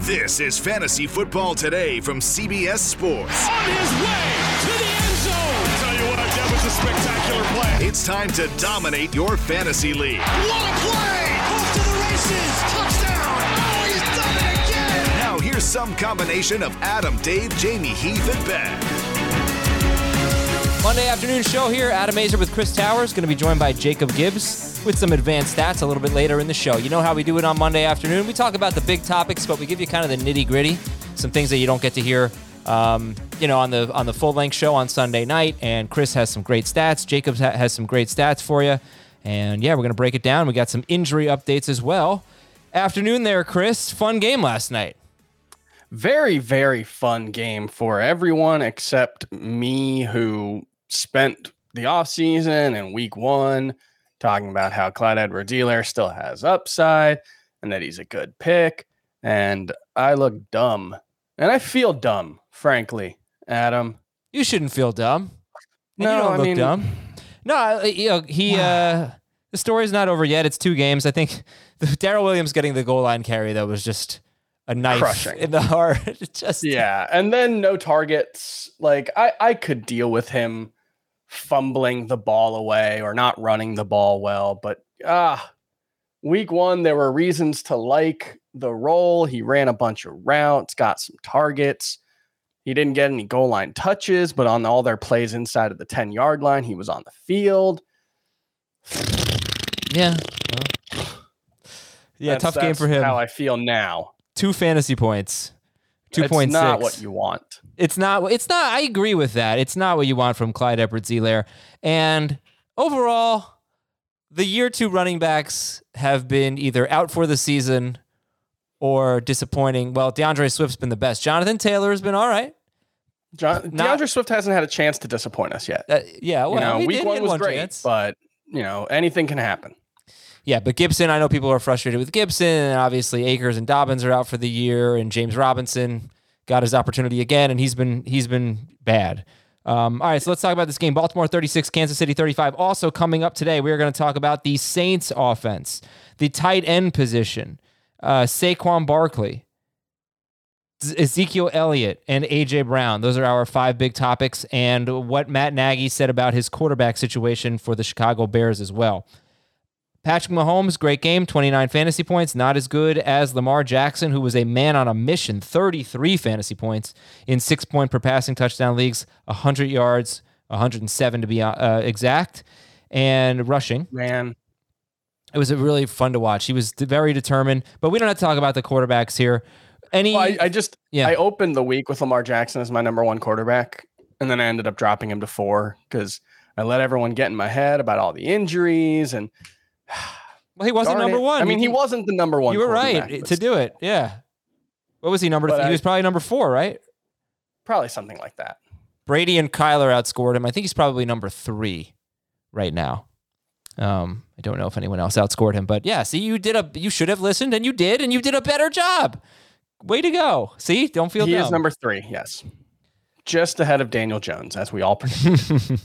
This is Fantasy Football Today from CBS Sports. On his way to the end zone. Tell you what, that was a spectacular play. It's time to dominate your fantasy league. What a play! Off to the races. Touchdown. Oh, he's done it again. Now here's some combination of Adam, Dave, Jamey, Heath, and Ben. Monday afternoon show here. Adam Aizer with Chris Towers. Going to be joined by Jacob Gibbs with some advanced stats a little bit later in the show. You know how we do it on Monday afternoon. We talk about the big topics, but we give you kind of the nitty gritty, some things that you don't get to hear, um, you know, on the on the full length show on Sunday night. And Chris has some great stats. Jacob ha- has some great stats for you. And yeah, we're to break it down. We got some injury updates as well. Afternoon there, Chris. Fun game last night. Very, very fun game for everyone except me, who spent the off season and week one talking about how Clyde Edwards-Helaire still has upside and that he's a good pick. And I look dumb. And I feel dumb, frankly, Adam. You shouldn't feel dumb. And No, you don't I look mean- dumb. No, you know, he. uh The story's not over yet. It's two games. I think the Darrel Williams getting the goal line carry that was just a knife Crushing. in the heart. Just Yeah. And then no targets. Like I, I could deal with him fumbling the ball away or not running the ball well, but ah, week one, there were reasons to like the role. He ran a bunch of routes, got some targets. He didn't get any goal line touches, but on all their plays inside of the 10 yard line, he was on the field. yeah. well. Yeah, That's- tough game for him. How I feel now. Two fantasy points. Two It's not what you want. It's not. It's not. I agree with that. It's not what you want from Clyde Edwards-Helaire. And overall, the year two running backs have been either out for the season or disappointing. Well, DeAndre Swift's been the best. Jonathan Taylor has been all right. John, Not- DeAndre Swift hasn't had a chance to disappoint us yet. Uh, yeah. Well, you know, week did one was one great, chance. but you know, anything can happen. Yeah, but Gibson, I know people are frustrated with Gibson, and obviously Akers and Dobbins are out for the year, and James Robinson got his opportunity again, and he's been he's been bad. Um, all right, so let's talk about this game. Baltimore 36, Kansas City 35. Also coming up today, we are going to talk about the Saints offense, the tight end position, uh, Saquon Barkley, Ezekiel Elliott, and AJ Brown. Those are our five big topics, and what Matt Nagy said about his quarterback situation for the Chicago Bears as well. Patrick Mahomes, great game, 29 fantasy points, not as good as Lamar Jackson, who was a man on a mission, 33 fantasy points in six point per passing touchdown leagues, 100 yards, 107 to be uh, exact, and rushing. Man, It was really fun to watch. He was very determined, but we don't have to talk about the quarterbacks here. Any, well, I, I just Yeah. I opened the week with Lamar Jackson as my number one quarterback, and then I ended up dropping him to four because I let everyone get in my head about all the injuries and. well, he wasn't Darn number it. one. I mean, You he wasn't the number one. You were right to do it. Yeah. What was he number? But he was probably number four, right? Probably something like that. Brady and Kyler outscored him. I think he's probably number three right now. Um, I don't know if anyone else outscored him, but yeah. See, you did a. You should have listened, and you did, and you did a better job. Way to go! See, don't feel he dumb. is number three. Yes, just ahead of Daniel Jones, as we all predicted.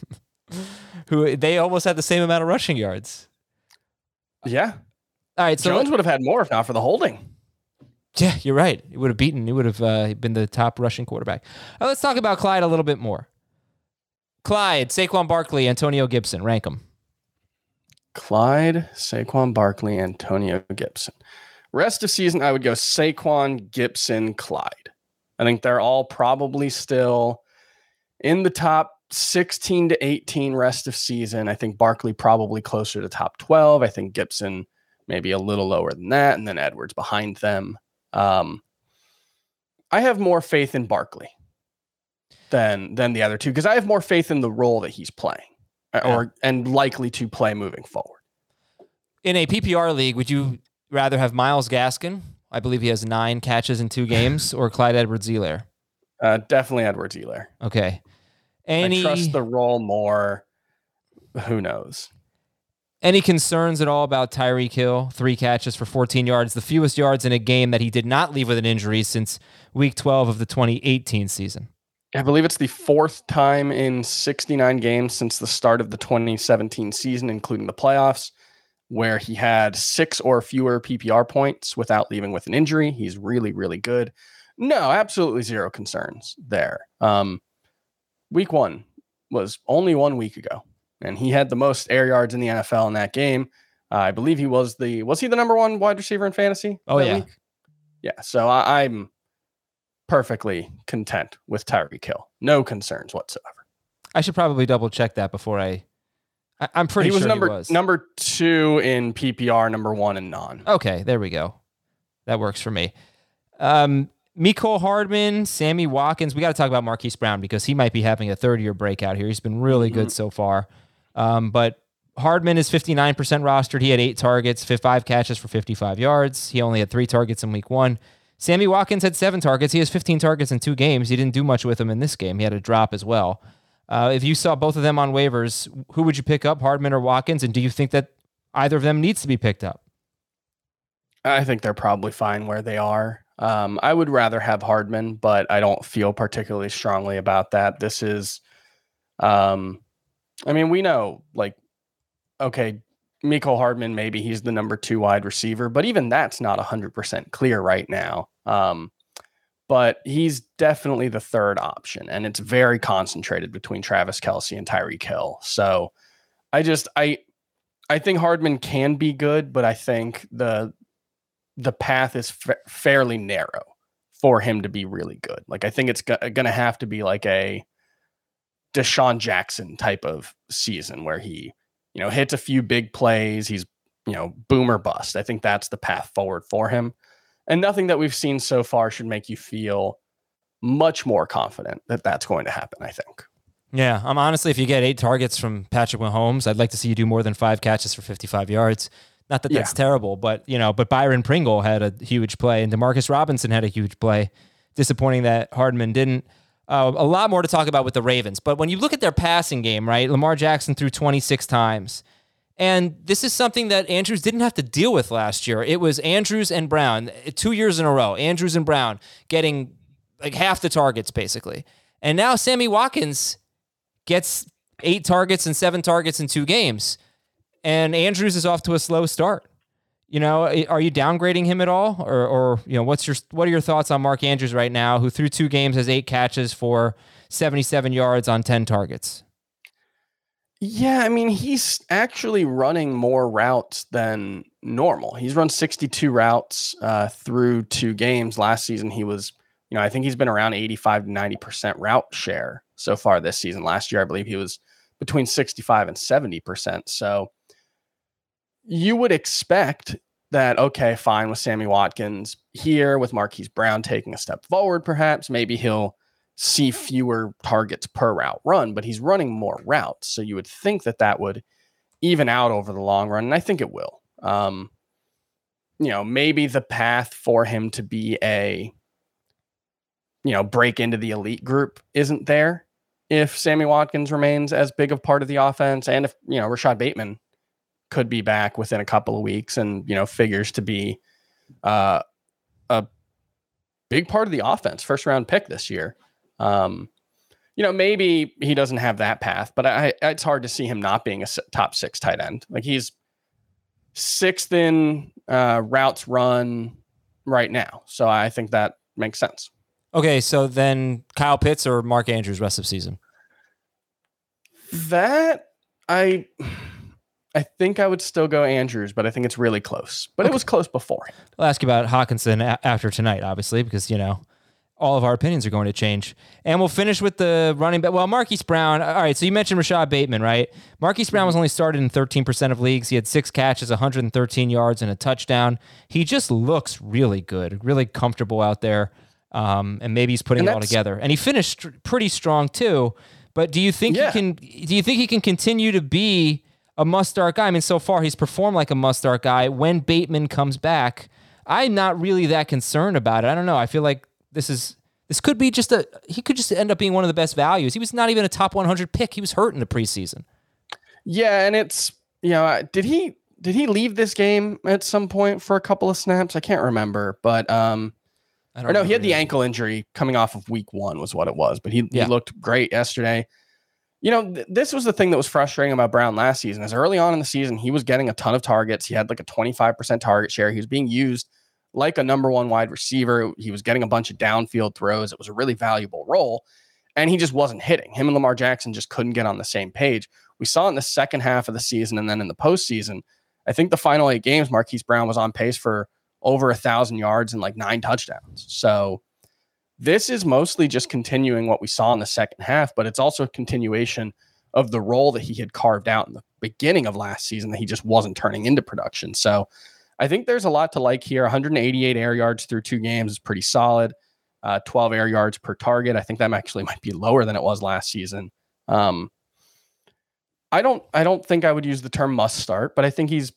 Who they almost had the same amount of rushing yards. Yeah, All right, so Jones would have had more if not for the holding. Yeah, you're right. He would have beaten. He would have uh, been the top rushing quarterback. Uh, let's talk about Clyde a little bit more. Clyde, Saquon Barkley, Antonio Gibson. Rank them. Clyde, Saquon Barkley, Antonio Gibson. Rest of season, I would go Saquon, Gibson, Clyde. I think they're all probably still in the top 16 to 18 rest of season. I think Barkley probably closer to top 12. I think Gibson maybe a little lower than that, and then Edwards behind them. Um, I have more faith in Barkley than than the other two because I have more faith in the role that he's playing uh, or and likely to play moving forward. In a PPR league, would you rather have Myles Gaskin? I believe he has nine catches in two games, or Clyde Edwards-Helaire? Uh, definitely Edwards-Helaire. Okay. Any I trust the role more. Who knows? Any concerns at all about Tyreek Hill? Three catches for 14 yards, the fewest yards in a game that he did not leave with an injury since week 12 of the 2018 season. I believe it's the fourth time in 69 games since the start of the 2017 season, including the playoffs, where he had six or fewer PPR points without leaving with an injury. He's really, really good. No, absolutely zero concerns there. Um, week one was only one week ago, and he had the most air yards in the NFL in that game. Uh, I believe he was the was he the number one wide receiver in fantasy? Oh yeah, week? yeah. So I, I'm perfectly content with Tyreek Hill. No concerns whatsoever. I should probably double check that before I. I am pretty he was sure number he was number two in PPR, number one in non. Okay, there we go. That works for me. Um, Mecole Hardman, Sammy Watkins. We got to talk about Marquise Brown because he might be having a third year breakout here. He's been really mm-hmm. good so far. Um, but Hardman is 59% rostered. He had eight targets, five catches for 55 yards. He only had three targets in week one. Sammy Watkins had seven targets. He has 15 targets in two games. He didn't do much with them in this game. He had a drop as well. Uh, if you saw both of them on waivers, who would you pick up, Hardman or Watkins? And do you think that either of them needs to be picked up? I think they're probably fine where they are. Um, I would rather have Hardman, but I don't feel particularly strongly about that. This is, um, I mean, we know, like, okay, Mecole Hardman, maybe he's the number two wide receiver, but even that's not 100% clear right now. Um, but he's definitely the third option, and it's very concentrated between Travis Kelce and Tyreek Hill. So I just, I, I think Hardman can be good, but I think the the path is fa- fairly narrow for him to be really good. Like I think it's go- going to have to be like a DeSean Jackson type of season where he you know, hits a few big plays. He's, you know, boomer bust. I think that's the path forward for him. And nothing that we've seen so far should make you feel much more confident that that's going to happen, I think. Yeah, I'm honestly, if you get eight targets from Patrick Mahomes, I'd like to see you do more than five catches for 55 yards. Not that that's yeah. terrible, but you know, but Byron Pringle had a huge play, and Demarcus Robinson had a huge play. Disappointing that Hardman didn't. Uh, a lot more to talk about with the Ravens. But when you look at their passing game, right, Lamar Jackson threw 26 times. And this is something that Andrews didn't have to deal with last year. It was Andrews and Brown, two years in a row, Andrews and Brown getting like half the targets, basically. And now Sammy Watkins gets eight targets and seven targets in two games. And Andrews is off to a slow start. You know, are you downgrading him at all, or, or you know, what's your what are your thoughts on Mark Andrews right now, who through two games has eight catches for seventy-seven yards on ten targets? Yeah, I mean, he's actually running more routes than normal. He's run sixty-two routes uh, through two games. Last season, he was, you know, I think he's been around eighty-five to ninety percent route share so far this season. Last year, I believe he was between sixty-five and seventy percent. So you would expect that, okay, fine with Sammy Watkins here, with Marquise Brown taking a step forward, perhaps, maybe he'll see fewer targets per route run, but he's running more routes. So you would think that that would even out over the long run. And I think it will. Um, you know, maybe the path for him to be a, you know, break into the elite group isn't there if Sammy Watkins remains as big of part of the offense and if, you know, Rashod Bateman could be back within a couple of weeks and, you know, figures to be uh, a big part of the offense, first round pick this year. Um, you know, maybe he doesn't have that path, but I, it's hard to see him not being a top six tight end. Like he's sixth in uh, routes run right now. So I think that makes sense. Okay. So then Kyle Pitts or Mark Andrews rest of season? That I I think I would still go Andrews, but I think it's really close. But it was close before. I'll ask you about Hockenson a- after tonight, obviously, because you know all of our opinions are going to change. And we'll finish with the running back. Well, Marquise Brown. All right, so you mentioned Rashod Bateman, right? Marquise Brown was only started in 13% of leagues. He had six catches, 113 yards, and a touchdown. He just looks really good, really comfortable out there. Um, and maybe he's putting it all together. And he finished pretty strong too. But do you think Yeah. he can? Do you think he can continue to be a must start guy? I mean, so far he's performed like a must start guy. When Bateman comes back, I'm not really that concerned about it. I don't know. I feel like this is this could be just a he could just end up being one of the best values. He was not even a top 100 pick. He was hurt in the preseason. Yeah, and it's you know, uh, did he did he leave this game at some point for a couple of snaps? I can't remember, but um, I don't no, he had the ankle injury coming off of week one, was what it was. But he, Yeah. he looked great yesterday. You know, th- this was the thing that was frustrating about Brown last season. Is early on in the season, he was getting a ton of targets. He had like a twenty five percent target share. He was being used like a number one wide receiver. He was getting a bunch of downfield throws. It was a really valuable role, and he just wasn't hitting. Him and Lamar Jackson just couldn't get on the same page. We saw in the second half of the season, and then in the postseason. I think the final eight games, Marquise Brown was on pace for over a thousand yards and like nine touchdowns. So this is mostly just continuing what we saw in the second half, but it's also a continuation of the role that he had carved out in the beginning of last season that he just wasn't turning into production. So I think there's a lot to like here. 188 air yards through two games is pretty solid. Uh, 12 air yards per target. I think that actually might be lower than it was last season. Um, I don't. I don't think I would use the term must start, but I think he's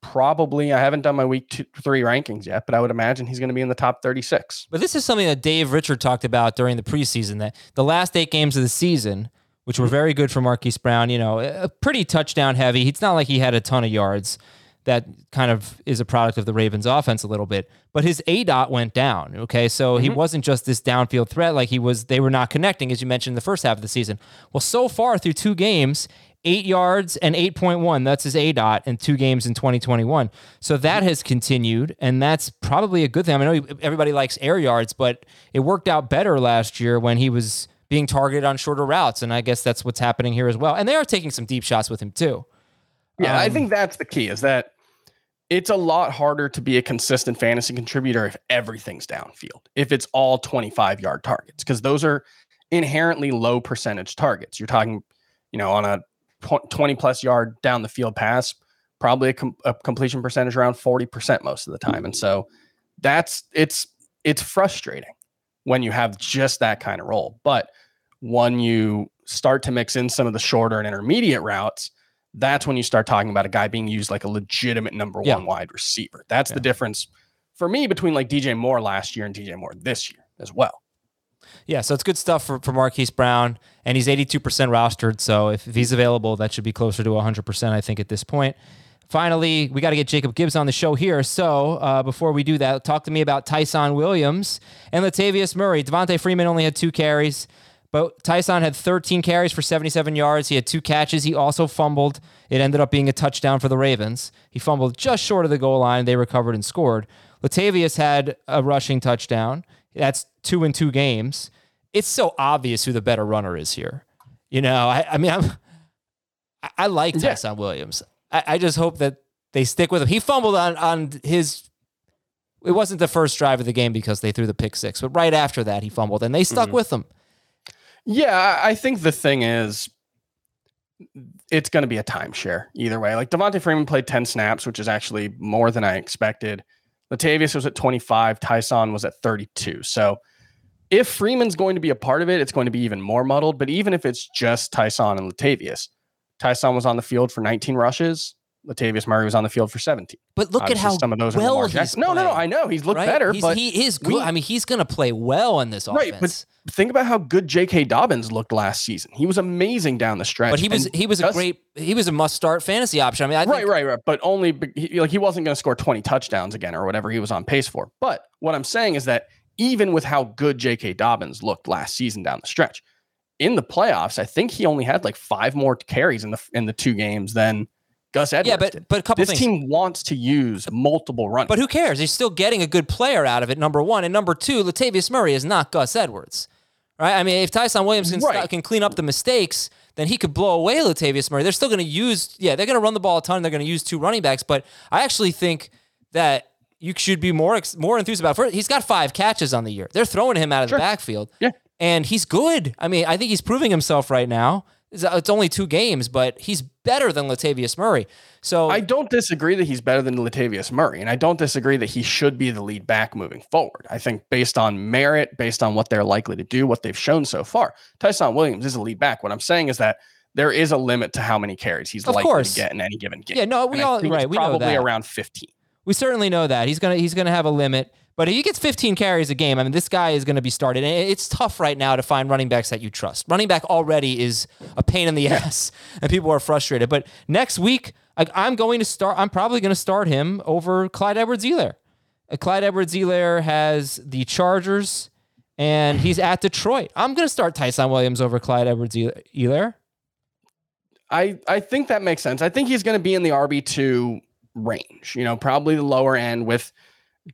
probably. I haven't done my week two, three rankings yet, but I would imagine he's going to be in the top 36. But this is something that Dave Richard talked about during the preseason that the last eight games of the season, which were mm-hmm. very good for Marquise Brown, you know, a pretty touchdown heavy. It's not like he had a ton of yards. That kind of is a product of the Ravens offense a little bit, but his A dot went down. Okay. So he mm-hmm. wasn't just this downfield threat like he was, they were not connecting, as you mentioned in the first half of the season. Well, so far through two games, eight yards and 8.1. That's his A dot in two games in 2021. So that has continued, and that's probably a good thing. I mean, I know everybody likes air yards, but it worked out better last year when he was being targeted on shorter routes, and I guess that's what's happening here as well. And they are taking some deep shots with him too. Yeah, I Um, think that's the key is that it's a lot harder to be a consistent fantasy contributor if everything's downfield, if it's all 25 yard targets, because those are inherently low percentage targets. You're talking, you know, on a 20 plus yard down the field pass, probably a, com- a completion percentage around 40% most of the time. And so that's it's it's frustrating when you have just that kind of role. But when you start to mix in some of the shorter and intermediate routes, that's when you start talking about a guy being used like a legitimate number Yeah. one wide receiver. That's Yeah. the difference for me between like DJ Moore last year and DJ Moore this year as well. Yeah, so it's good stuff for, for Marquise Brown, and he's 82% rostered. So if, if he's available, that should be closer to 100%, I think, at this point. Finally, we got to get Jacob Gibbs on the show here. So uh, before we do that, talk to me about Ty'Son Williams and Latavius Murray. Devonta Freeman only had two carries, but Ty'Son had 13 carries for 77 yards. He had two catches. He also fumbled. It ended up being a touchdown for the Ravens. He fumbled just short of the goal line. They recovered and scored. Latavius had a rushing touchdown. That's two in two games. It's so obvious who the better runner is here. You know, I, I mean, I'm, I, I like Yeah. Ty'Son Williams. I, I just hope that they stick with him. He fumbled on on his. It wasn't the first drive of the game because they threw the pick six, but right after that he fumbled and they stuck Mm-hmm. with him. Yeah, I I think the thing is, it's going to be a timeshare either way. Like Devonta Freeman played 10 snaps, which is actually more than I expected. Latavius was at 25. Ty'Son was at 32. So if Freeman's going to be a part of it, it's going to be even more muddled. But even if it's just Ty'Son and Latavius, Ty'Son was on the field for 19 rushes. Latavius Murray was on the field for 17. But look Obviously, at how some of those well he's. No, no, no. I know he's looked right? better, He's- but he is we- good. I mean, he's going to play well in this offense. Right, but think about how good J.K. Dobbins looked last season. He was amazing down the stretch. But he was he was a great he was a must start fantasy option. I mean, I think right, right, right. But only he, like he wasn't going to score 20 touchdowns again or whatever he was on pace for. But what I'm saying is that even with how good J.K. Dobbins looked last season down the stretch, in the playoffs, I think he only had like five more carries in the in the two games than Gus Edwards. Yeah, but did. but a couple this things. team wants to use multiple runs. But who cares? He's still getting a good player out of it. Number one and number two, Latavius Murray is not Gus Edwards, right? I mean, if Ty'Son Williams can Right. stop, can clean up the mistakes, then he could blow away Latavius Murray. They're still going to use, yeah, they're going to run the ball a ton. They're going to use two running backs, but I actually think that you should be more more enthused about. It. He's got five catches on the year. They're throwing him out of sure. the backfield. Yeah, and he's good. I mean, I think he's proving himself right now. Uh, it's only two games, but he's better than Latavius Murray. So I don't disagree that he's better than Latavius Murray, and I don't disagree that he should be the lead back moving forward. I think based on merit, based on what they're likely to do, what they've shown so far, Ty'Son Williams is a lead back. What I'm saying is that there is a limit to how many carries he's of likely course. to get in any given game. Yeah, no, we all right. We probably know that. around 15. We certainly know that he's gonna he's gonna have a limit. But if he gets 15 carries a game, I mean, this guy is going to be started. And it's tough right now to find running backs that you trust. Running back already is a pain in the ass, and people are frustrated. But next week, I'm going to start. I'm probably going to start him over Clyde Edwards-Helaire. Uh, Clyde Edwards-Helaire has the Chargers, and he's at Detroit. I'm going to start Ty'Son Williams over Clyde Edwards-Helaire. I I think that makes sense. I think he's going to be in the RB two range. You know, probably the lower end with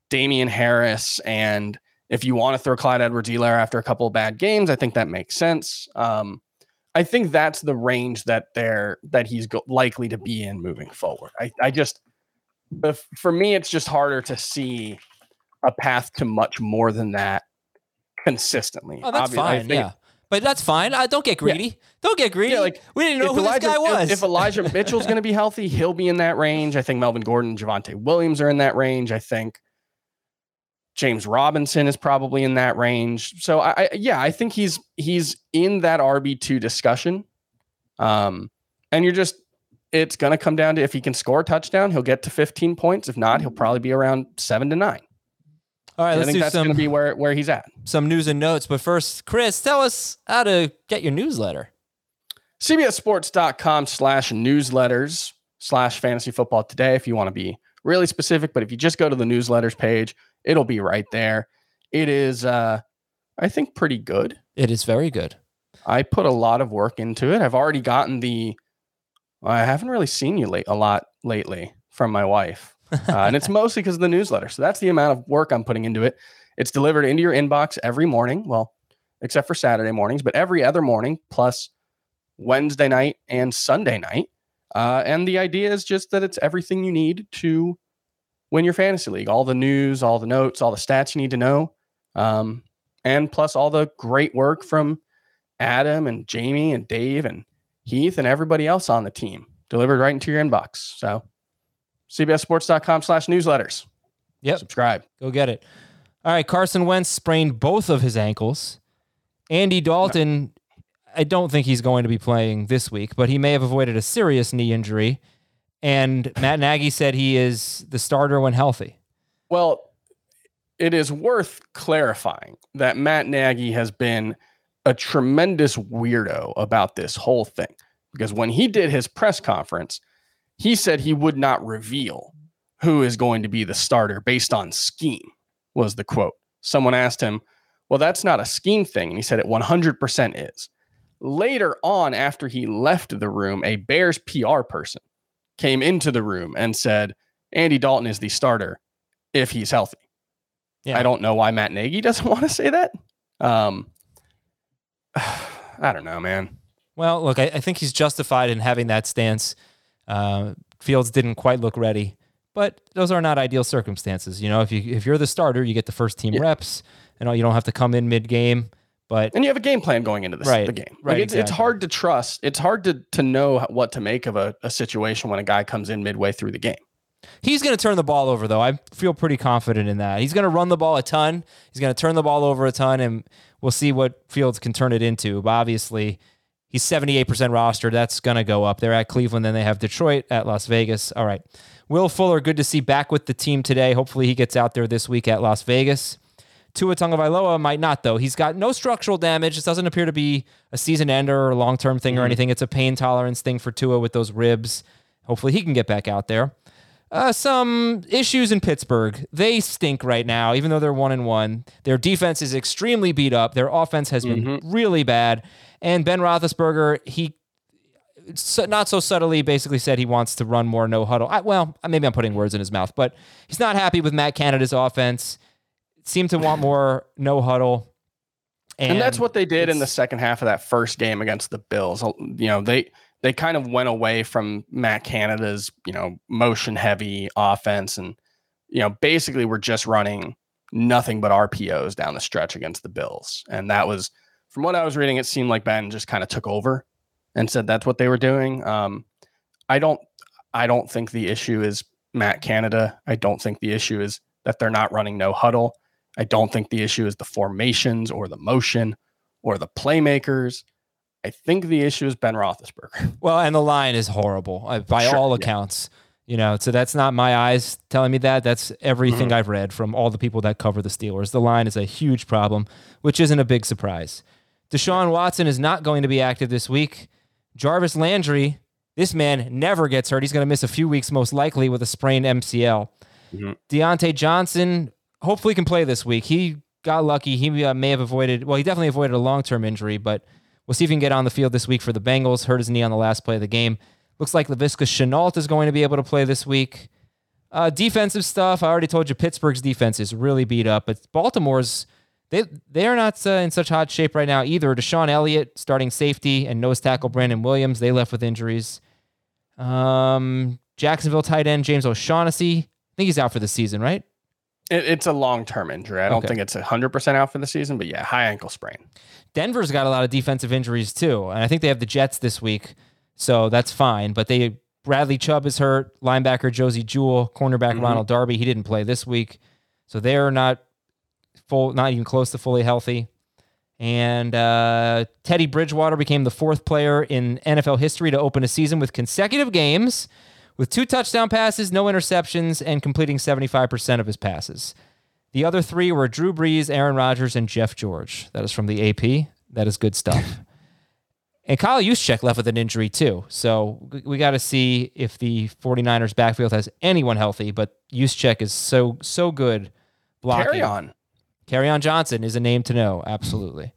Damien Harris. And if you want to throw Clyde Edwards-Helaire after a couple of bad games, I think that makes sense. Um, I think that's the range that they're that he's go- likely to be in moving forward. I, I just, if, for me, it's just harder to see a path to much more than that consistently. Oh, that's Obviously, fine. Think, yeah. But that's fine. Uh, don't get greedy. Yeah. Don't get greedy. Yeah, like we didn't know who Elijah, this guy was. If, if Elijah Mitchell's going to be healthy, he'll be in that range. I think Melvin Gordon, Javonte Williams are in that range. I think James Robinson is probably in that range. So I, I yeah, I think he's he's in that RB two discussion. Um, and you're just it's going to come down to if he can score a touchdown, he'll get to 15 points. If not, he'll probably be around seven to nine. All right, I let's think do that's some going to be where where he's at. Some news and notes, but first, Chris, tell us how to get your newsletter. CBSSports.com slash newsletters slash fantasy football today if you want to be really specific. But if you just go to the newsletters page, It'll be right there. It is, uh, I think, pretty good. It is very good. I put a lot of work into it. I've already gotten the. I haven't really seen you late a lot lately from my wife, uh, and it's mostly because of the newsletter. So that's the amount of work I'm putting into it. It's delivered into your inbox every morning. Well, except for Saturday mornings, but every other morning, plus Wednesday night and Sunday night. Uh, and the idea is just that it's everything you need to win your fantasy league. All the news, all the notes, all the stats you need to know, um, and plus all the great work from Adam and Jamey and Dave and Heath and everybody else on the team delivered right into your inbox. So CBSSports.com slash newsletters. Yep. Subscribe. Go get it. All right. Carson Wentz sprained both of his ankles. Andy Dalton, I don't think he's going to be playing this week, but he may have avoided a serious knee injury. And Matt Nagy said he is the starter when healthy. Well, it is worth clarifying that Matt Nagy has been a tremendous weirdo about this whole thing because when he did his press conference, he said he would not reveal who is going to be the starter based on scheme, was the quote. Someone asked him, Well, that's not a scheme thing. And he said it 100% is. Later on, after he left the room, a Bears PR person came into the room and said, Andy Dalton is the starter if he's healthy. Yeah. I don't know why Matt Nagy doesn't want to say that. Um, I don't know, man. Well, look, I, I, think he's justified in having that stance. Uh, Fields didn't quite look ready, but those are not ideal circumstances. You know, if you if you're the starter, you get the first team yeah. reps, and you don't have to come in mid game. But and you have a game plan going into this, right, the game. Like right, it's, exactly. it's hard to trust. It's hard to to know what to make of a, a situation when a guy comes in midway through the game. He's going to turn the ball over, though. I feel pretty confident in that. He's going to run the ball a ton. He's going to turn the ball over a ton, and we'll see what Fields can turn it into. But obviously, he's 78% rostered. That's going to go up. They're at Cleveland, then they have Detroit at Las Vegas. All right. Will Fuller, good to see back with the team today. Hopefully, he gets out there this week at Las Vegas. Tua Tagovailoa might not though. He's got no structural damage. This doesn't appear to be a season ender or a long term thing mm-hmm. or anything. It's a pain tolerance thing for Tua with those ribs. Hopefully he can get back out there. Uh, some issues in Pittsburgh. They stink right now, even though they're one and one. Their defense is extremely beat up. Their offense has been mm-hmm. really bad. And Ben Roethlisberger, he not so subtly basically said he wants to run more no huddle. I, well, maybe I'm putting words in his mouth, but he's not happy with Matt Canada's offense seem to want more no huddle. And, and, that's what they did in the second half of that first game against the Bills. You know, they they kind of went away from Matt Canada's, you know, motion heavy offense and you know, basically we're just running nothing but RPOs down the stretch against the Bills. And that was from what I was reading, it seemed like Ben just kind of took over and said that's what they were doing. Um, I don't I don't think the issue is Matt Canada. I don't think the issue is that they're not running no huddle. I don't think the issue is the formations or the motion or the playmakers. I think the issue is Ben Roethlisberger. Well, and the line is horrible uh, by sure, all accounts. Yeah. You know, so that's not my eyes telling me that. That's everything mm-hmm. I've read from all the people that cover the Steelers. The line is a huge problem, which isn't a big surprise. Deshaun Watson is not going to be active this week. Jarvis Landry, this man never gets hurt. He's going to miss a few weeks, most likely, with a sprained MCL. Mm-hmm. Diontae Johnson hopefully can play this week. He got lucky. He uh, may have avoided, well, he definitely avoided a long term injury, but we'll see if he can get on the field this week for the Bengals. Hurt his knee on the last play of the game. Looks like Laviska Shenault is going to be able to play this week. Uh, defensive stuff. I already told you Pittsburgh's defense is really beat up, but Baltimore's they they are not uh, in such hot shape right now either. DeShon Elliott starting safety and nose tackle Brandon Williams they left with injuries. Um, Jacksonville tight end James O'Shaughnessy. I think he's out for the season, right? It, it's a long term injury. I don't okay. think it's hundred percent out for the season, but yeah, high ankle sprain. Denver's got a lot of defensive injuries too, and I think they have the Jets this week. So that's fine. But they Bradley Chubb is hurt, linebacker Josey Jewell, cornerback mm-hmm. Ronald Darby. He didn't play this week. So they're not full, not even close to fully healthy. And uh, Teddy Bridgewater became the fourth player in NFL history to open a season with consecutive games with two touchdown passes, no interceptions, and completing 75% of his passes. The other three were Drew Brees, Aaron Rodgers, and Jeff George. That is from the AP. That is good stuff. And Kyle Juszczyk left with an injury too. So we got to see if the 49ers backfield has anyone healthy, but Juszczyk is so so good blocking. Kerryon. Kerryon Johnson is a name to know, absolutely.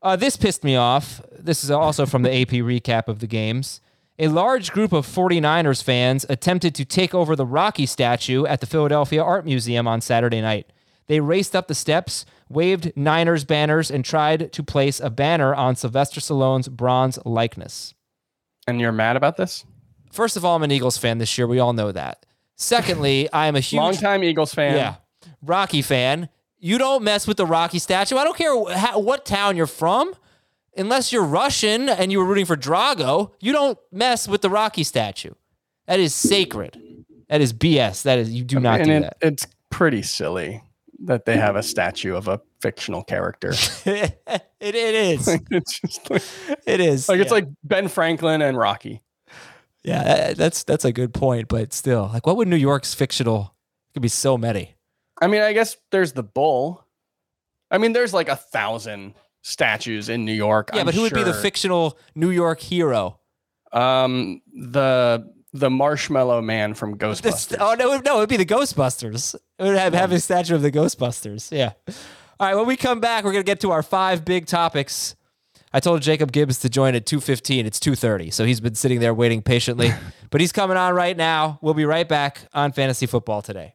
Uh, this pissed me off. This is also from the AP recap of the games. A large group of 49ers fans attempted to take over the Rocky statue at the Philadelphia Art Museum on Saturday night. They raced up the steps, waved Niners banners, and tried to place a banner on Sylvester Stallone's bronze likeness. And you're mad about this? First of all, I'm an Eagles fan this year. We all know that. Secondly, I am a huge longtime Eagles fan. Yeah, Rocky fan. You don't mess with the Rocky statue. I don't care how, what town you're from, unless you're Russian and you were rooting for Drago. You don't mess with the Rocky statue. That is sacred. That is BS. That is you do not and do it, that. It's pretty silly that they have a statue of a fictional character. it, it is. it's just like, it is. Like yeah. it's like Ben Franklin and Rocky. Yeah, uh, that's that's a good point, but still, like, what would New York's fictional? It could be so many. I mean, I guess there's the bull. I mean, there's like a thousand statues in New York. Yeah, I'm but who sure. would be the fictional New York hero? Um, the the Marshmallow Man from Ghostbusters. oh no, no, it would be the Ghostbusters. It would have, have a statue of the Ghostbusters. Yeah. All right. When we come back, we're gonna get to our five big topics. I told Jacob Gibbs to join at 2:15. It's 2:30, so he's been sitting there waiting patiently. but he's coming on right now. We'll be right back on Fantasy Football today.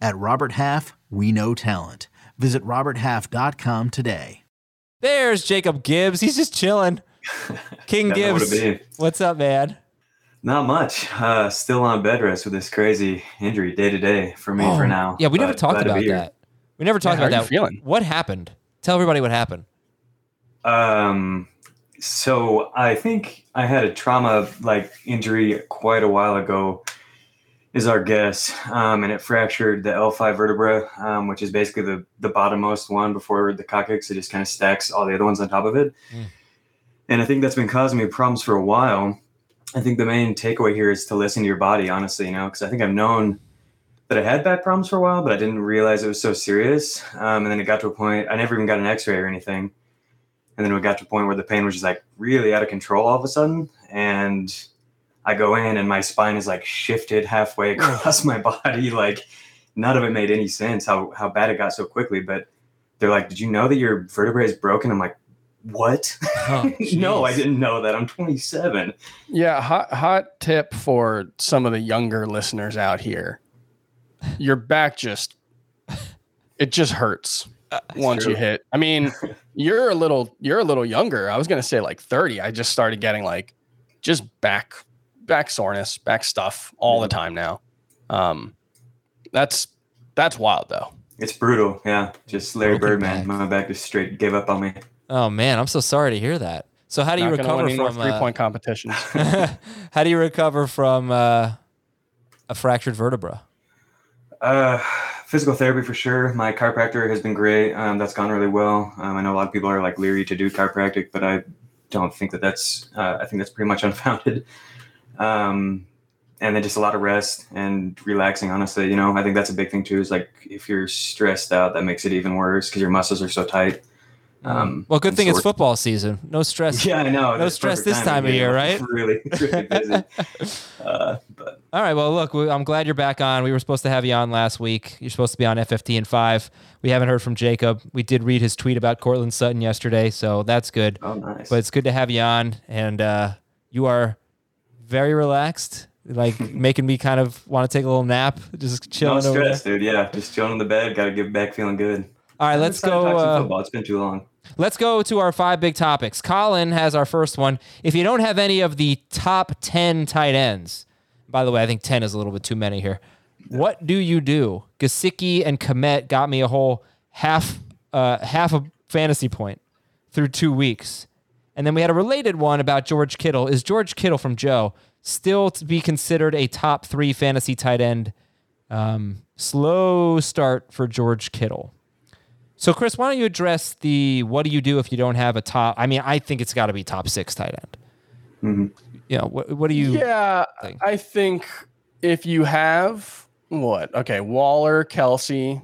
At Robert Half, we know talent. Visit RobertHalf.com today. There's Jacob Gibbs. He's just chilling. King Gibbs, what's up, man? Not much. Uh, still on bed rest with this crazy injury day to day for me oh, for now. Yeah, we never talked about that. We never talked yeah, about that. Feeling? What happened? Tell everybody what happened. Um, So I think I had a trauma like injury quite a while ago. Is our guess, um, and it fractured the L5 vertebra, um, which is basically the the bottommost one before the coccyx. It just kind of stacks all the other ones on top of it, Mm. and I think that's been causing me problems for a while. I think the main takeaway here is to listen to your body, honestly, you know, because I think I've known that I had back problems for a while, but I didn't realize it was so serious. Um, and then it got to a point I never even got an X-ray or anything. And then it got to a point where the pain was just like really out of control all of a sudden. And I go in and my spine is like shifted halfway across my body. Like none of it made any sense how how bad it got so quickly. But they're like, "Did you know that your vertebrae is broken?" I'm like, "What? Oh, no, I didn't know that. I'm 27." Yeah, hot hot tip for some of the younger listeners out here. Your back just it just hurts uh, once true. you hit. I mean, you're a little you're a little younger. I was going to say like 30. I just started getting like just back back soreness, back stuff all the time now. Um that's that's wild though. It's brutal. Yeah, just Larry Broken Bird, man. back. My back just straight gave up on me. Oh man, I'm so sorry to hear that. So how do you Not gonna recover from three uh, point competitions. how do you recover from uh, a fractured vertebra? Uh, physical therapy for sure. My chiropractor has been great. Um, that's gone really well. Um, I know a lot of people are like leery to do chiropractic, but I don't think that that's. Uh, I think that's pretty much unfounded. Um, and then just a lot of rest and relaxing. Honestly, you know, I think that's a big thing too. Is like if you're stressed out, that makes it even worse because your muscles are so tight. Um, Well, good thing so it's football season. No stress. Yeah, I know. No stress this time of be, year, right? Really, really busy. uh, but All right. Well, look, I'm glad you're back on. We were supposed to have you on last week. You're supposed to be on F15 and five. We haven't heard from Jacob. We did read his tweet about Courtland Sutton yesterday, so that's good. oh, nice. But it's good to have you on, and uh, you are very relaxed, like making me kind of want to take a little nap, just no chilling over stress, dude. Yeah, just chilling in the bed. Got to get back feeling good. All right, let's It's time to go. Uh, football. It's been too long. Let's go to our five big topics. Colin has our first one. If you don't have any of the top 10 tight ends, by the way, I think 10 is a little bit too many here. What do you do? Gesicki and Kmet got me a whole half uh, half a fantasy point through two weeks. And then we had a related one about George Kittle. Is George Kittle from Joe still to be considered a top three fantasy tight end? Um, slow start for George Kittle. So, Chris, why don't you address the what do you do if you don't have a top? I mean, I think it's got to be top six tight end. You know, what, what do you? Yeah, think? I think if you have what? Okay, Waller, Kelce,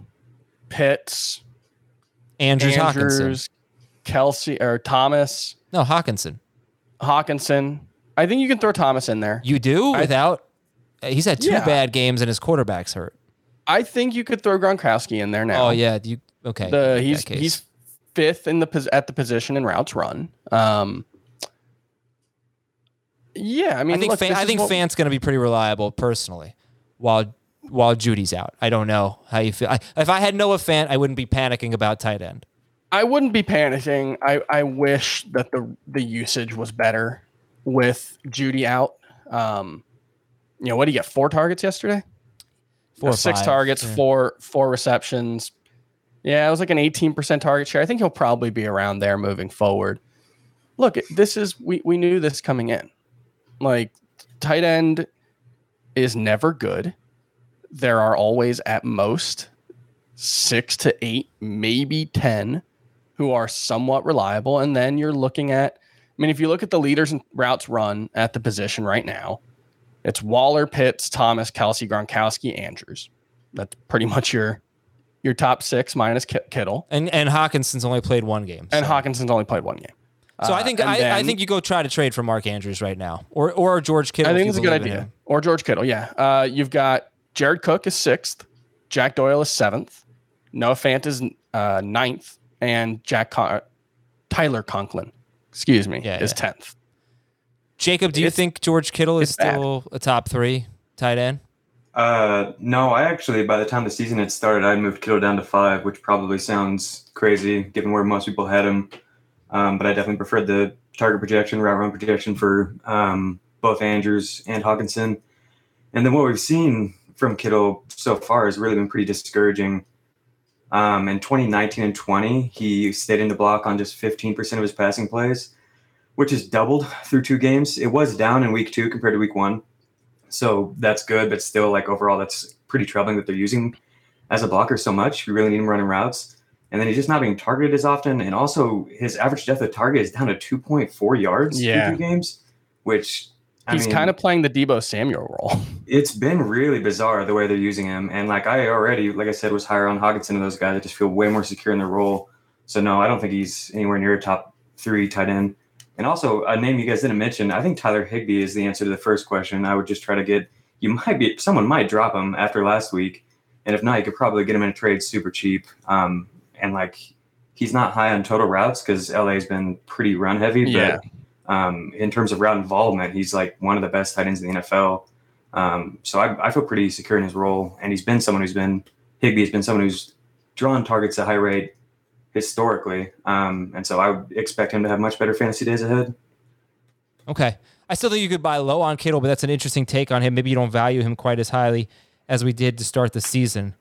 Pitts, Andrews, Hockenson. Andrews, Kelce or Thomas, No, Hockenson. Hockenson. I think you can throw Thomas in there. You do without. he's had two Yeah. bad games and his quarterback's hurt. I think you could throw Gronkowski in there now. Oh yeah, you okay? the he's he's fifth in the at the position in routes run. Um, yeah, I mean, I think look, Fan, I think what- Fant's going to be pretty reliable personally. While while Jeudy's out, I don't know how you feel. I, if I had Noah Fant, I wouldn't be panicking about tight end. I wouldn't be panicking. I, I wish that the the usage was better with Jeudy out. Um, you know, what did he get? Four targets yesterday. Four six five, targets, yeah. four four receptions. Yeah, it was like an eighteen percent target share. I think he'll probably be around there moving forward. Look, this is we we knew this coming in. Like tight end is never good. There are always at most six to eight, maybe ten, who are somewhat reliable. And then you're looking at, I mean, if you look at the leaders and routes run at the position right now, it's Waller, Pitts, Thomas, Kelce, Gronkowski, Andrews. That's pretty much your your top six minus Kittle. And and Hockenson's only played one game. And so. Hockenson's only played one game. So I Uh, think and I, I think you go try to trade for Mark Andrews right now, or or George Kittle. I think it's a good idea. Or George Kittle, yeah. Uh, you've got Jared Cook is sixth, Jack Doyle is seventh, Noah Fant is uh, ninth, and Jack Con- Tyler Conklin, excuse me, Yeah, is yeah. tenth. Jacob, do you It's- think George Kittle is it's bad. still a top three tight end? Uh, no, I actually, by the time the season had started, I moved Kittle down to five, which probably sounds crazy given where most people had him. Um, but I definitely preferred the target projection, route run projection for um, both Andrews and Hockenson. And then what we've seen from Kittle so far has really been pretty discouraging. Um, in 2019 and 20, he stayed in the block on just 15% of his passing plays, which is doubled through two games. It was down in week two compared to week one. So that's good, but still, like overall, that's pretty troubling that they're using as a blocker so much. You really need him running routes. And then he's just not being targeted as often. And also, his average depth of target is down to 2.4 yards Yeah. through two games, which I He's kind of playing the Debo Samuel role. it's been really bizarre the way they're using him. And like I already, like I said, was higher on Hockenson and those guys. I just feel way more secure in the role. So no, I don't think he's anywhere near a top three tight end. And also a name you guys didn't mention. I think Tyler Higbee is the answer to the first question. I would just try to get. You might be someone might drop him after last week, and if not, you could probably get him in a trade super cheap. Um, and like he's not high on total routes because LA's been pretty run heavy. Yeah. But um, in terms of route involvement, he's like one of the best tight ends in the NFL. Um, so I, I feel pretty secure in his role, and he's been someone who's been Higbee has been someone who's drawn targets at high rate historically, um, and so I would expect him to have much better fantasy days ahead. Okay. I still think you could buy low on Kittle, but that's an interesting take on him. Maybe you don't value him quite as highly as we did to start the season.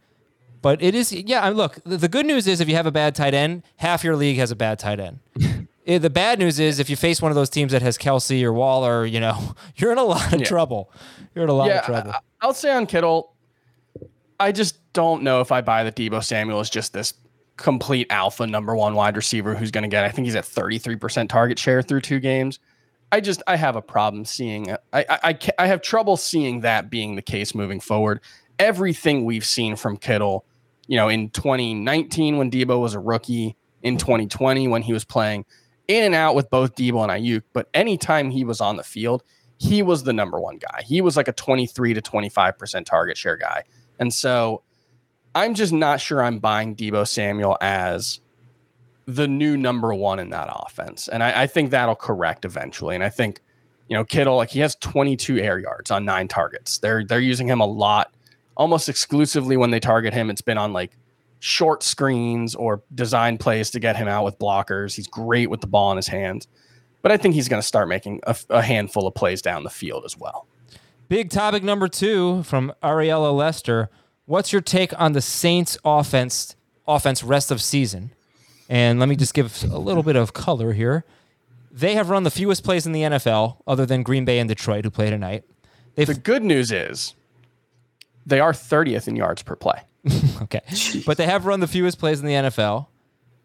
But it is, yeah. I'm- Look, the, the good news is if you have a bad tight end, half your league has a bad tight end. Eh, the bad news is if you face one of those teams that has Kelce or Waller, you know, you're in a lot of Yeah. trouble. You're in a lot yeah, of trouble. I, I'll say on Kittle, I just don't know if I buy that Debo Samuel is just this complete alpha number one wide receiver who's going to get. I think he's at 33% target share through two games. I just I have a problem seeing. I I, I, I have trouble seeing that being the case moving forward. Everything we've seen from Kittle, you know, in 2019 when Debo was a rookie, in 2020 when he was playing in and out with both Debo and Aiyuk, but anytime he was on the field, he was the number one guy. He was like a 23 to 25% target share guy. And so I'm just not sure I'm buying Debo Samuel as the new number one in that offense. And I, I think that'll correct eventually. And I think, you know, Kittle, like he has 22 air yards on nine targets. They're they're using him a lot, almost exclusively when they target him. It's been on like short screens or design plays to get him out with blockers. He's great with the ball in his hands. But I think he's going to start making a, a handful of plays down the field as well. Big topic number two from Ariella Lester. What's your take on the Saints offense offense rest of season? And let me just give a little bit of color here. They have run the fewest plays in the NFL, other than Green Bay and Detroit, who play tonight. They've The good news is they are 30th in yards per play. okay, but they have run the fewest plays in the NFL.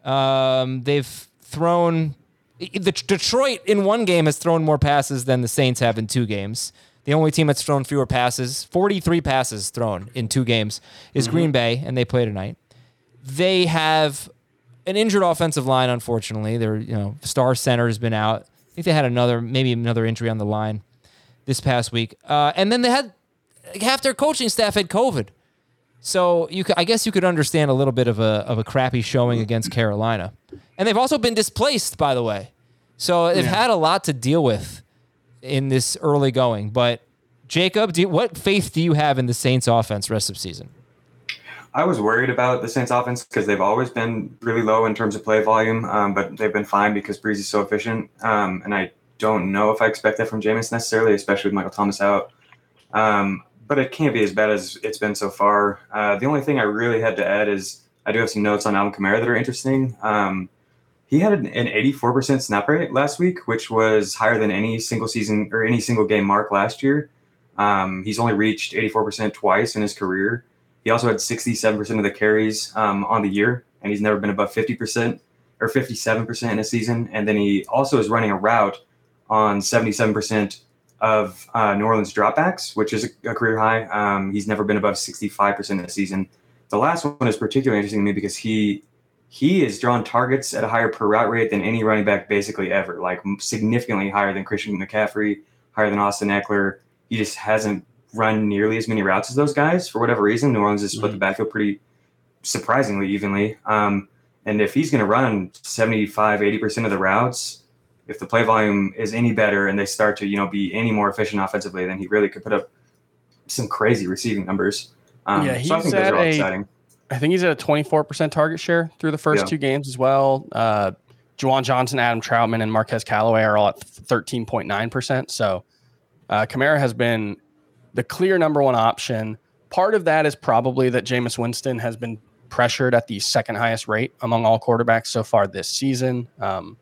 Um, they've thrown the Detroit in one game has thrown more passes than the Saints have in two games. The only team that's thrown fewer passes, 43 passes thrown in two games, is Green Bay, and they play tonight. They have an injured offensive line, unfortunately. Their you know star center has been out. I think they had another maybe another injury on the line this past week, uh, and then they had half their coaching staff had COVID. So you, could, I guess you could understand a little bit of a of a crappy showing against Carolina, and they've also been displaced, by the way. So they've had a lot to deal with in this early going. But Jacob, do you, what faith do you have in the Saints' offense rest of season? I was worried about the Saints offense because they've always been really low in terms of play volume, um, but they've been fine because Brees is so efficient. Um, and I don't know if I expect that from Jameis necessarily, especially with Michael Thomas out. Um, but it can't be as bad as it's been so far. Uh, the only thing I really had to add is I do have some notes on Alvin Kamara that are interesting. Um, he had an, an 84% snap rate last week, which was higher than any single season or any single game mark last year. Um, he's only reached 84% twice in his career. He also had 67% of the carries um, on the year, and he's never been above 50% or 57% in a season. And then he also is running a route on 77% of uh, New Orleans dropbacks, which is a, a career high. Um, he's never been above 65% in a season. The last one is particularly interesting to me because he he has drawn targets at a higher per route rate than any running back basically ever, like significantly higher than Christian McCaffrey, higher than Austin Ekeler. He just hasn't run nearly as many routes as those guys for whatever reason. New Orleans has split the backfield pretty surprisingly evenly. Um, and if he's going to run 75, 80% of the routes, if the play volume is any better and they start to, you know, be any more efficient offensively, then he really could put up some crazy receiving numbers. Um, Yeah, so I he's think at a- exciting. I think he's at a 24% target share through the first Yeah. two games as well. Uh, Juwan Johnson, Adam Trautman, and Marquez Callaway are all at 13.9%. So uh, Kamara has been the clear number one option. Part of that is probably that Jameis Winston has been pressured at the second highest rate among all quarterbacks so far this season. Um,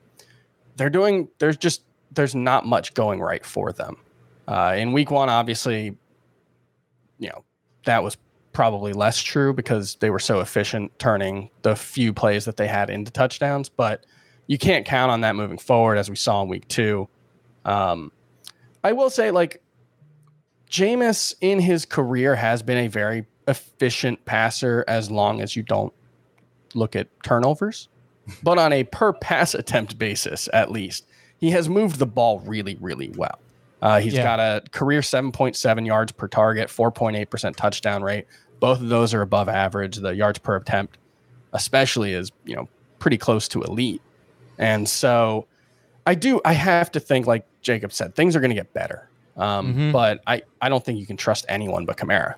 they're doing, they're just there's not much going right for them. Uh, in week one, obviously, you know that was probably less true because they were so efficient turning the few plays that they had into touchdowns. But you can't count on that moving forward, as we saw in week two. Um, I will say, like, Jameis in his career has been a very efficient passer as long as you don't look at turnovers. But on a per pass attempt basis, at least, he has moved the ball really, really well. Uh, he's Yeah. got a career 7.7 yards per target, 4.8% touchdown rate. Both of those are above average. The yards per attempt, especially, is you know pretty close to elite. And so, I do. I have to think, like Jacob said, things are going to get better. Um, Mhm. But I, I don't think you can trust anyone but Kamara.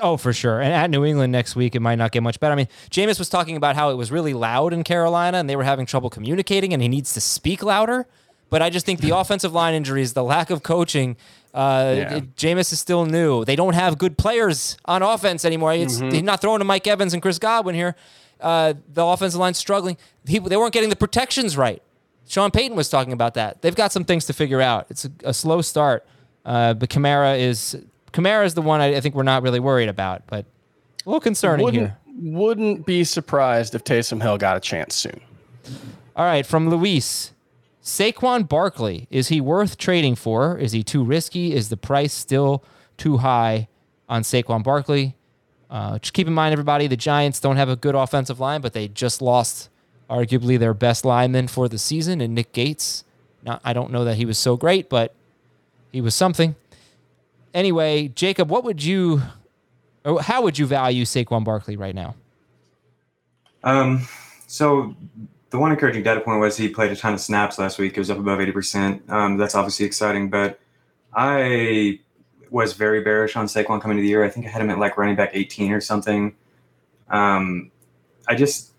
Oh, for sure. And at New England next week, it might not get much better. I mean, Jameis was talking about how it was really loud in Carolina and they were having trouble communicating and he needs to speak louder. But I just think the offensive line injuries, the lack of coaching, uh, Yeah. it- Jameis is still new. They don't have good players on offense anymore. It's, He's not throwing to Mike Evans and Chris Godwin here. Uh, the offensive line's struggling. He, they weren't getting the protections right. Sean Payton was talking about that. They've got some things to figure out. It's a, a slow start, uh, but Kamara is Kamara is the one I, I think we're not really worried about, but a little concerning Wouldn't here. wouldn't be surprised if Taysom Hill got a chance soon. All right, from Luis, Saquon Barkley is he worth trading for? Is he too risky? Is the price still too high on Saquon Barkley? Uh, just keep in mind, everybody, the Giants don't have a good offensive line, but they just lost arguably their best lineman for the season in Nick Gates. Now, I don't know that he was so great, but he was something. Anyway, Jacob, what would you, how would you value Saquon Barkley right now? Um, so the one encouraging data point was he played a ton of snaps last week. It was up above 80%. Um, that's obviously exciting, but I was very bearish on Saquon coming to the year. I think I had him at like running back 18 or something. Um, I just,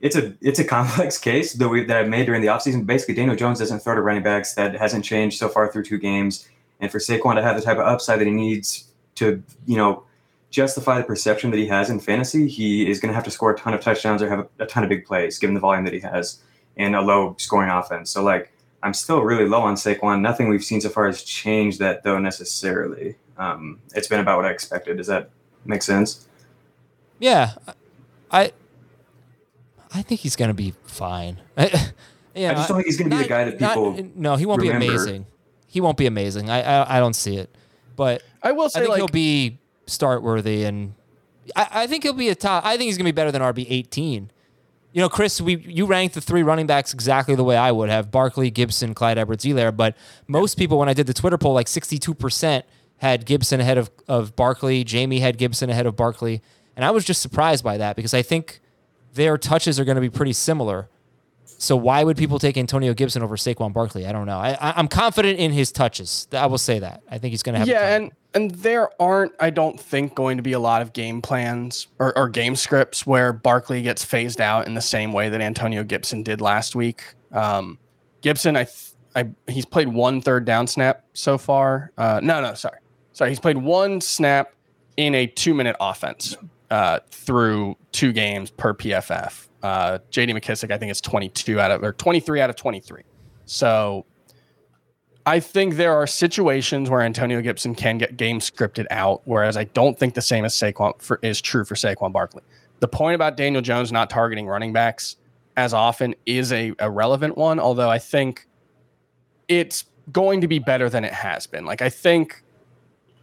it's a it's a complex case that we that I made during the offseason. Basically, Daniel Jones doesn't throw to running backs. That hasn't changed so far through two games. And for Saquon to have the type of upside that he needs to, you know, justify the perception that he has in fantasy, he is going to have to score a ton of touchdowns or have a, a ton of big plays, given the volume that he has in a low scoring offense. So, like, I'm still really low on Saquon. Nothing we've seen so far has changed that, though, necessarily. Um, it's been about what I expected. Does that make sense? Yeah, I I think he's gonna be fine. yeah, I just don't think he's gonna be the guy that people no, he won't remember. be amazing. He won't be amazing. I, I I don't see it, but I will say I think like, he'll be start worthy, and I, I think he'll be a top. I think he's gonna be better than RB eighteen. You know, Chris, we you ranked the three running backs exactly the way I would have: Barkley, Gibson, Clyde Edwards-Helaire. But most people, when I did the Twitter poll, like sixty-two percent had Gibson ahead of of Barkley. Jamey had Gibson ahead of Barkley, and I was just surprised by that because I think their touches are going to be pretty similar. So why would people take Antonio Gibson over Saquon Barkley? I don't know. I, I, I'm confident in his touches. I will say that. I think he's going to have. yeah, and and there aren't, I don't think, going to be a lot of game plans or, or game scripts where Barkley gets phased out in the same way that Antonio Gibson did last week. Um, Gibson, I, th- I he's played one third down snap so far. Uh, no, no, sorry, sorry, he's played one snap in a two minute offense uh, through two games per PFF. Uh, J.D. McKissic, I think, is 22 out of or 23 out of 23. So I think there are situations where Antonio Gibson can get game scripted out, whereas I don't think the same as Saquon for, is true for Saquon Barkley. The point about Daniel Jones not targeting running backs as often is a, a relevant one, although I think it's going to be better than it has been. Like I think,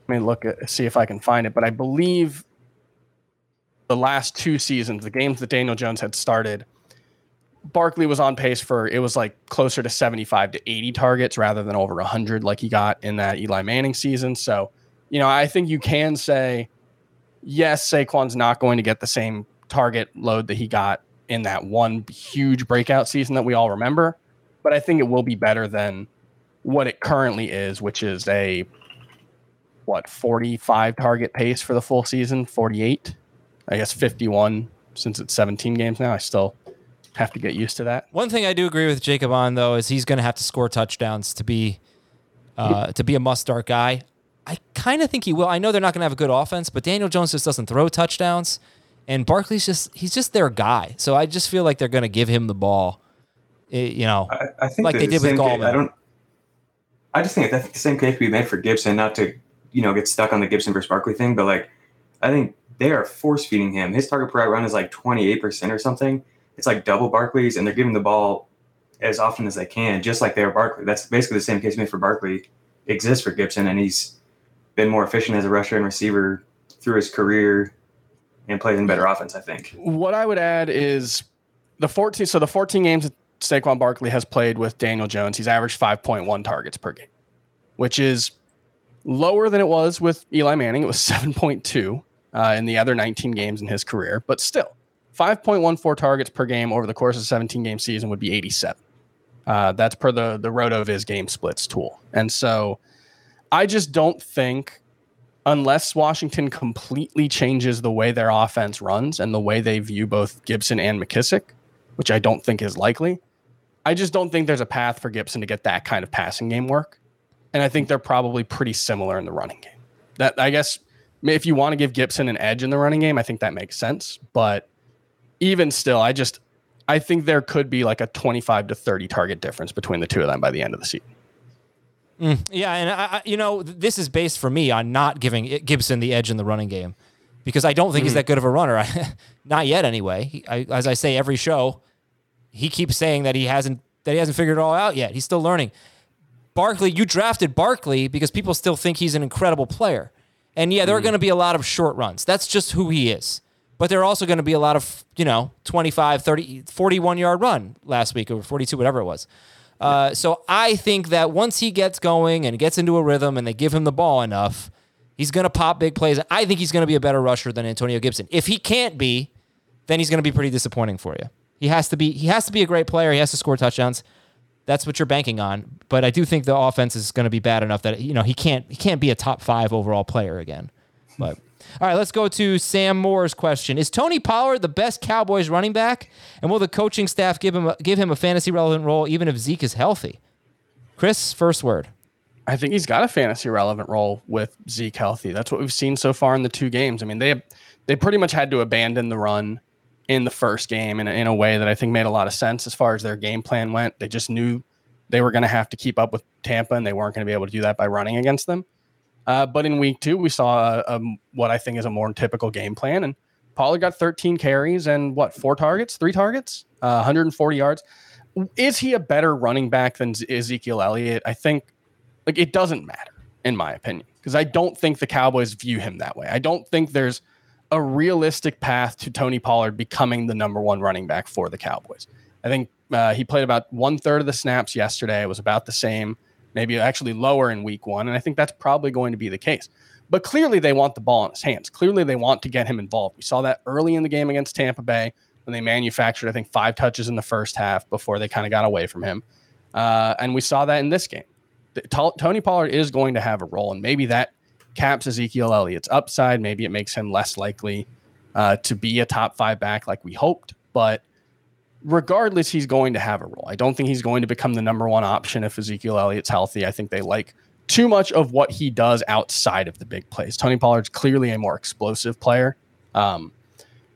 let me look at see if I can find it, but I believe the last two seasons, the games that Daniel Jones had started, Barkley was on pace for it was like closer to 75 to 80 targets rather than over 100 like he got in that Eli Manning season. So, you know, I think you can say yes, Saquon's not going to get the same target load that he got in that one huge breakout season that we all remember, but I think it will be better than what it currently is, which is a what 45 target pace for the full season, 48. I guess 51 since it's 17 games now. I still have to get used to that. One thing I do agree with Jacob on though is he's going to have to score touchdowns to be uh, to be a must start guy. I kind of think he will. I know they're not going to have a good offense, but Daniel Jones just doesn't throw touchdowns, and Barkley's just he's just their guy. So I just feel like they're going to give him the ball. eh, you know, I, I think Like that they did with same ca- Gallman. I don't. I just think that the same case could be made for Gibson, not to you know get stuck on the Gibson versus Barkley thing, but like I think they are force feeding him. His target per run is like 28% or something. It's like double Barkley's, and they're giving the ball as often as they can, just like they are Barkley. That's basically the same case made for Barkley exists for Gibson, and he's been more efficient as a rusher and receiver through his career and plays in better offense, I think. What I would add is the 14 so the 14 games that Saquon Barkley has played with Daniel Jones, he's averaged 5.1 targets per game, which is lower than it was with Eli Manning. It was 7.2 uh, in the other 19 games in his career, but still 5.14 targets per game over the course of a 17 game season would be 87. Uh, that's per the the RotoViz game splits tool. And so I just don't think unless Washington completely changes the way their offense runs and the way they view both Gibson and McKissic, which I don't think is likely, I just don't think there's a path for Gibson to get that kind of passing game work. And I think they're probably pretty similar in the running game. That I guess if you want to give Gibson an edge in the running game, I think that makes sense. But even still, I just I think there could be like a 25 to 30 target difference between the two of them by the end of the season. Mm, yeah, and I, you know this is based for me on not giving Gibson the edge in the running game because I don't think mm-hmm. he's that good of a runner. not yet, anyway. He, I, as I say every show, he keeps saying that he hasn't that he hasn't figured it all out yet. He's still learning. Barkley, you drafted Barkley because people still think he's an incredible player. And yeah, there mm. are going to be a lot of short runs. That's just who he is. But there are also going to be a lot of, you know, 25, 30, 41 yard run last week or 42, whatever it was. Uh, so I think that once he gets going and gets into a rhythm and they give him the ball enough, he's going to pop big plays. I think he's going to be a better rusher than Antonio Gibson. If he can't be, then he's going to be pretty disappointing for you. He has to be. He has to be a great player. He has to score touchdowns. That's what you're banking on. But I do think the offense is going to be bad enough that you know he can't. He can't be a top five overall player again. But all right, let's go to Sam Moore's question. Is Tony Pollard the best Cowboys running back? And will the coaching staff give him a, give him a fantasy relevant role even if Zeke is healthy? Chris, first word. I think he's got a fantasy relevant role with Zeke healthy. That's what we've seen so far in the two games. I mean, they they pretty much had to abandon the run in the first game in a, in a way that I think made a lot of sense as far as their game plan went. They just knew they were going to have to keep up with Tampa and they weren't going to be able to do that by running against them. Uh, but in week two, we saw a, a, what I think is a more typical game plan. And Pollard got 13 carries and what, four targets, three targets, uh, 140 yards. Is he a better running back than Ezekiel Elliott? I think like it doesn't matter in my opinion because I don't think the Cowboys view him that way. I don't think there's a realistic path to Tony Pollard becoming the number one running back for the Cowboys. I think uh, he played about one third of the snaps yesterday. It was about the same maybe actually lower in week one. And I think that's probably going to be the case. But clearly, they want the ball in his hands. Clearly, they want to get him involved. We saw that early in the game against Tampa Bay when they manufactured, I think, five touches in the first half before they kind of got away from him. Uh, and we saw that in this game. Tony Pollard is going to have a role, and maybe that caps Ezekiel Elliott's upside. Maybe it makes him less likely uh, to be a top five back like we hoped. But regardless, he's going to have a role. I don't think he's going to become the number one option if Ezekiel Elliott's healthy. I think they like too much of what he does outside of the big plays. Tony Pollard's clearly a more explosive player. Um,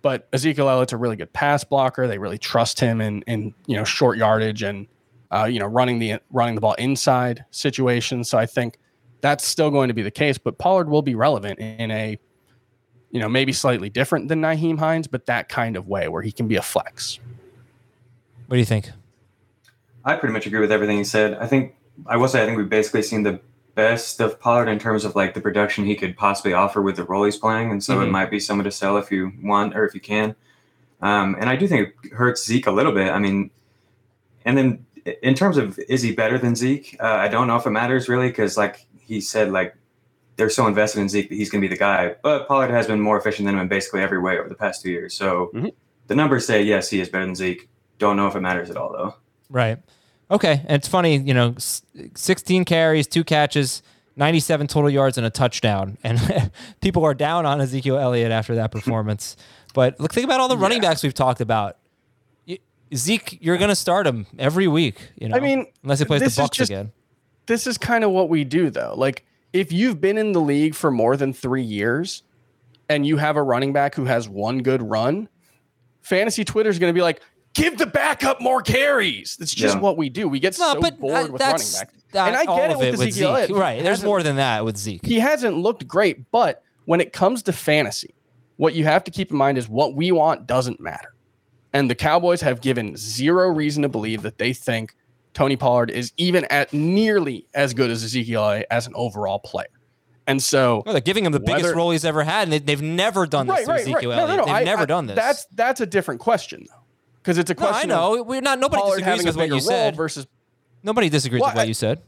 but Ezekiel Elliott's a really good pass blocker. They really trust him in in you know short yardage and uh, you know running the running the ball inside situations. So I think that's still going to be the case. But Pollard will be relevant in a you know maybe slightly different than Nyheim Hines, but that kind of way where he can be a flex. What do you think? I pretty much agree with everything he said. I think I will say I think we've basically seen the best of Pollard in terms of like the production he could possibly offer with the role he's playing, and so mm-hmm. it might be someone to sell if you want or if you can. Um, and I do think it hurts Zeke a little bit. I mean, and then in terms of is he better than Zeke? Uh, I don't know if it matters really because like he said, like they're so invested in Zeke that he's going to be the guy. But Pollard has been more efficient than him in basically every way over the past two years. So mm-hmm. the numbers say yes, he is better than Zeke. Don't know if it matters at all though. Right. Okay. And it's funny, you know, 16 carries, two catches, 97 total yards, and a touchdown. And people are down on Ezekiel Elliott after that performance. but look, think about all the running backs we've talked about. Zeke, you're going to start him every week. You know, I mean, unless he plays the Bucs just, again. This is kind of what we do, though. Like, if you've been in the league for more than three years, and you have a running back who has one good run, fantasy Twitter is going to be like, give the backup more carries. That's just yeah. what we do. We get no, so bored uh, with running back. not and I get it with it with Ezekiel Zeke. Elliott. Right. He There's more than that with Zeke. He hasn't looked great, but when it comes to fantasy, what you have to keep in mind is what we want doesn't matter. And the Cowboys have given zero reason to believe that they think Tony Pollard is even at nearly as good as Ezekiel Elliott as an overall player. And so Well, they're giving him the biggest role he's ever had, and they, they've never done this to Ezekiel Elliott. They've I- never I- done this. That's that's a different question though. Because it's a no, I question know. We're not. Nobody Pollard disagrees with what you said. versus Nobody disagrees Well, with what I- you said.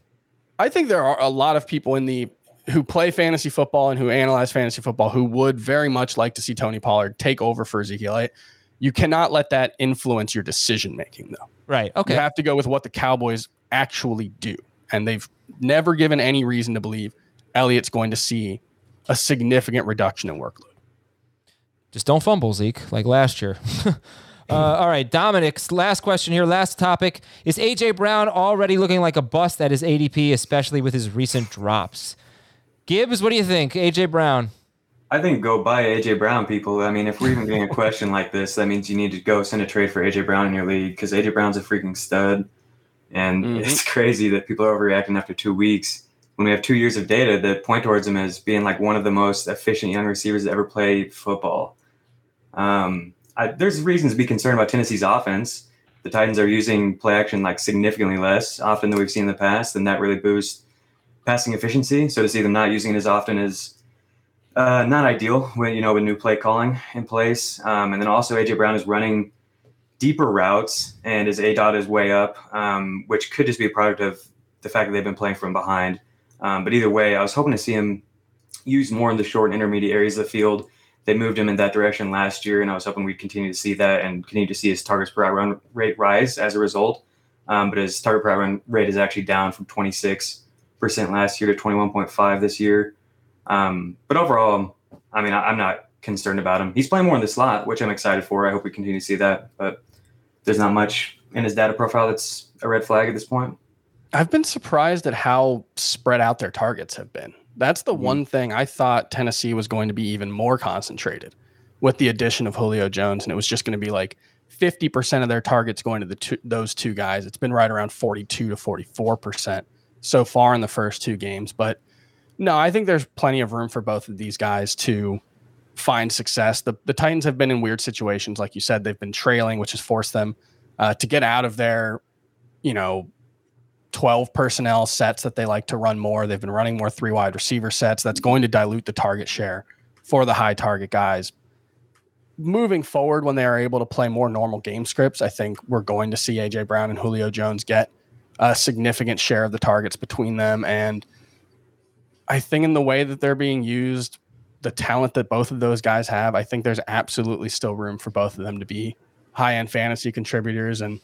I think there are a lot of people in the who play fantasy football and who analyze fantasy football who would very much like to see Tony Pollard take over for Ezekiel Elliott. You cannot let that influence your decision making, though. Right. Okay. You have to go with what the Cowboys actually do, and they've never given any reason to believe Elliott's going to see a significant reduction in workload. Just don't fumble, Zeke, like last year. uh, all right, Dominic's last question here, last topic. Is AJ Brown already looking like a bust at his ADP, especially with his recent drops? Gibbs, what do you think? AJ Brown. I think go buy AJ Brown, people. I mean, if we're even getting a question like this, that means you need to go send a trade for AJ Brown in your league because AJ Brown's a freaking stud, and Mhm. it's crazy that people are overreacting after two weeks when we have two years of data that point towards him as being like one of the most efficient young receivers to ever play football. Um, I, there's reasons to be concerned about Tennessee's offense. The Titans are using play action like significantly less often than we've seen in the past, and that really boosts passing efficiency. So to see them not using it as often is uh, not ideal when you know with new play calling in place. Um, and then also AJ Brown is running deeper routes, and his A dot is way up, um, which could just be a product of the fact that they've been playing from behind. Um, but either way, I was hoping to see him used more in the short and intermediate areas of the field. They moved him in that direction last year, and I was hoping we'd continue to see that and continue to see his targets per run rate rise as a result. Um, but his target per run rate is actually down from 26% last year to 21.5 this year. Um, but overall, I mean, I, I'm not concerned about him. He's playing more in the slot, which I'm excited for. I hope we continue to see that. But there's not much in his data profile that's a red flag at this point. I've been surprised at how spread out their targets have been. That's the one thing I thought Tennessee was going to be even more concentrated with the addition of Julio Jones, and it was just going to be like 50% of their targets going to the two, those two guys. It's been right around 42 to 44% so far in the first two games. But no, I think there's plenty of room for both of these guys to find success. The, the Titans have been in weird situations. Like you said, they've been trailing, which has forced them uh, to get out of their, you know, 12 personnel sets that they like to run more. They've been running more three wide receiver sets. That's going to dilute the target share for the high target guys. Moving forward, when they are able to play more normal game scripts, I think we're going to see AJ Brown and Julio Jones get a significant share of the targets between them. And I think in the way that they're being used, the talent that both of those guys have, I think there's absolutely still room for both of them to be high end fantasy contributors. And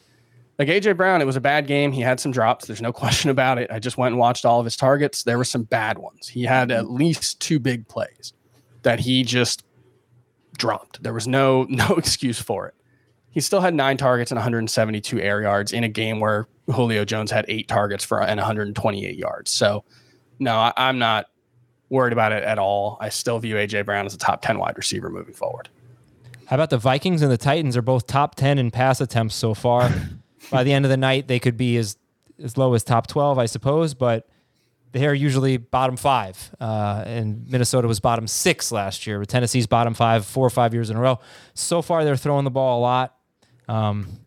like AJ Brown, it was a bad game. He had some drops. There's no question about it. I just went and watched all of his targets. There were some bad ones. He had at least two big plays that he just dropped. There was no no excuse for it. He still had nine targets and 172 air yards in a game where Julio Jones had eight targets for and 128 yards. So no, I, I'm not worried about it at all. I still view AJ Brown as a top 10 wide receiver moving forward. How about the Vikings and the Titans are both top 10 in pass attempts so far. By the end of the night, they could be as as low as top 12, I suppose, but they are usually bottom five. Uh, and Minnesota was bottom six last year. But Tennessee's bottom five, four or five years in a row. So far, they're throwing the ball a lot, um,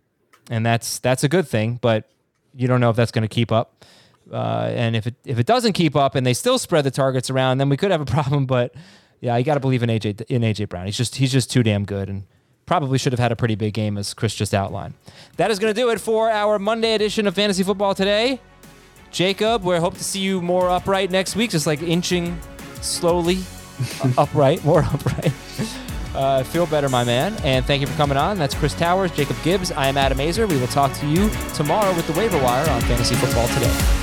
and that's that's a good thing. But you don't know if that's going to keep up. Uh, and if it if it doesn't keep up and they still spread the targets around, then we could have a problem. But yeah, you got to believe in AJ in AJ Brown. He's just he's just too damn good and probably should have had a pretty big game as Chris just outlined. That is going to do it for our Monday edition of Fantasy Football today. Jacob, we hope to see you more upright next week, just like inching slowly upright, more upright. Uh, feel better, my man. And thank you for coming on. That's Chris Towers, Jacob Gibbs. I am Adam Aizer. We will talk to you tomorrow with the waiver wire on Fantasy Football today.